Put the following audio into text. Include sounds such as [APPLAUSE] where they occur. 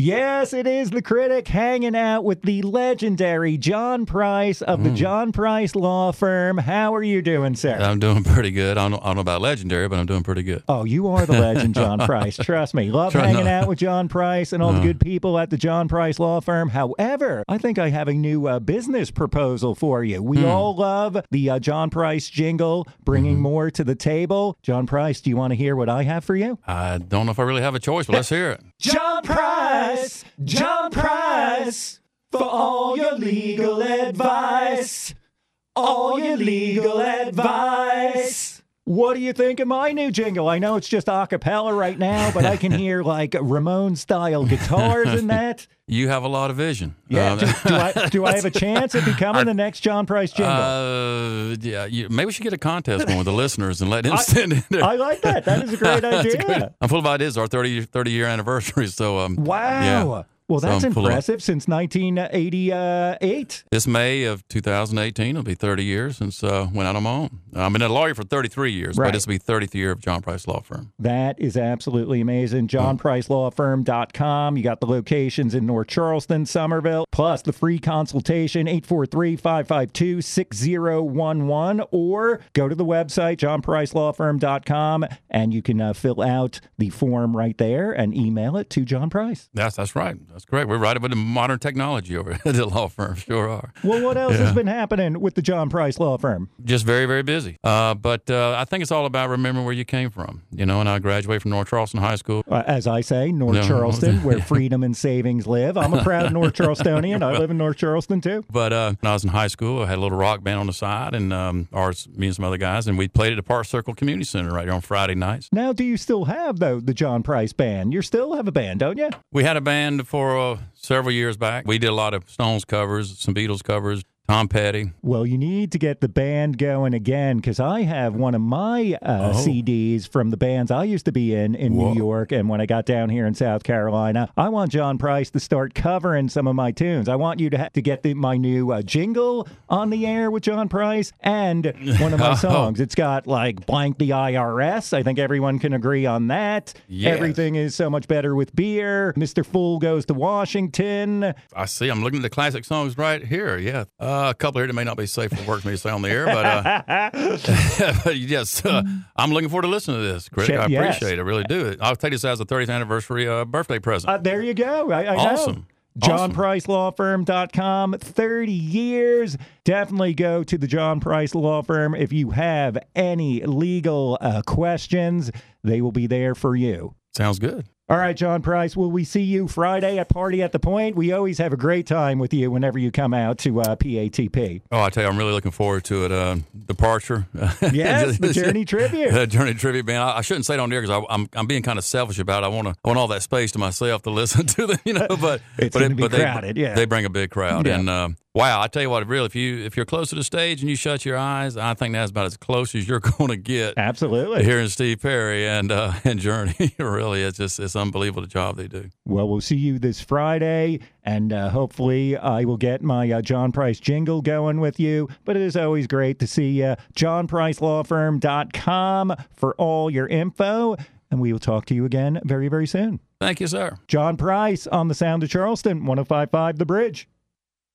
Yes, it is the critic hanging out with the legendary John Price of the John Price Law Firm. How are you doing, sir? I'm doing pretty good. I don't, I don't know about legendary, but I'm doing pretty good. Oh, you are the legend, John [LAUGHS] Price. Trust me. Love Try hanging not- out with John Price and all the good people at the John Price Law Firm. However, I think I have a new uh, business proposal for you. We all love the uh, John Price jingle, bringing more to the table. John Price, do you want to hear what I have for you? I don't know if I really have a choice, but let's hear it. John Price, John Price, for all your legal advice, all your legal advice. What do you think of my new jingle? I know it's just a cappella right now, but I can [LAUGHS] hear like Ramon style guitars in that. [LAUGHS] You have a lot of vision. Yeah, Um, do, do I do I have a [LAUGHS] chance at becoming the next John Price jingle? Uh, yeah, you, maybe we should get a contest going with the listeners and let them I- send in there. I like that. That is a great idea. great. I'm full of ideas. Our 30, 30 year anniversary. So um, Wow. Yeah. Well, that's of- impressive since 1988. this May of 2018 will be 30 years since uh, went out on my own. I've been a lawyer for 33 years, Right. but this will be 30th year of John Price Law Firm. That is absolutely amazing. JohnPriceLawFirm.com. You got the locations in North Charleston, Summerville, plus the free consultation, 843-552-6011, or go to the website, JohnPriceLawFirm.com, and you can uh, fill out the form right there and email it to John Price. That's that's right. That's correct. We're right with the modern technology over at [LAUGHS] the law firm. Sure are. Well, what else has been happening with the John Price Law Firm? Just very, very busy. Uh, but uh, I think it's all about remembering where you came from. You know, and I graduated from North Charleston High School. Uh, as I say, North No. Charleston, where [LAUGHS] freedom and savings live. I'm a proud North Charlestonian. I live in North Charleston, too. But uh, when I was in high school, I had a little rock band on the side, and um, ours, me and some other guys, and we played at the Park Circle Community Center right here on Friday nights. Now, do you still have though the John Price band? You still have a band, don't you? We had a band for uh, several years back. We did a lot of Stones covers, some Beatles covers, Tom Petty. Well, you need to get the band going again because I have one of my uh, Oh. CDs from the bands I used to be in in Whoa. New York, and when I got down here in South Carolina, I want John Price to start covering some of my tunes. I want you to ha- to get the, my new uh, jingle on the air with John Price and one of my [LAUGHS] Oh. songs. It's got like blank the IRS. I think everyone can agree on that. Yes. Everything is so much better with beer. Mr. Fool goes to Washington. I see. I'm looking at the classic songs right here. Yeah, uh, a couple here that may not be safe for work for me to say on the air, but, uh, but [LAUGHS] [LAUGHS] yes, uh, I'm looking forward to listening to this, critic. I Yes. appreciate it. I really do. I'll take this as a 30th anniversary uh, birthday present. Uh, there you go. I, I. Awesome. Awesome. JohnPriceLawFirm.com, 30 years. Definitely go to the John Price Law Firm if you have any legal uh, questions. They will be there for you. Sounds good. All right, John Price, will we see you Friday at Party at the Point? We always have a great time with you whenever you come out to uh, PATP. Oh, I tell you, I'm really looking forward to it. Uh, Departure. [LAUGHS] Yes, the Journey Tribute. Uh, [LAUGHS] Journey Tribute Band. I, I shouldn't say it on there because I'm I'm being kind of selfish about. it. I want to I want all that space to myself to listen [LAUGHS] to them, you know. But It's but, gonna be but they, crowded, yeah. They bring a big crowd, Yeah. and um, wow, I tell you what, really, if you if you're close to the stage and you shut your eyes, I think that's about as close as you're [LAUGHS] going to get Absolutely. hearing Steve Perry and uh, [LAUGHS] and Journey. [LAUGHS] really, it's just it's unbelievable the job they do. Well, we'll see you this Friday, and uh, hopefully I will get my uh, John Price jingle going with you. But it is always great to see you. JohnPriceLawFirm.com for all your info, and we will talk to you again very, very soon. Thank you, sir. John Price on the Sound of Charleston, 1055 The Bridge.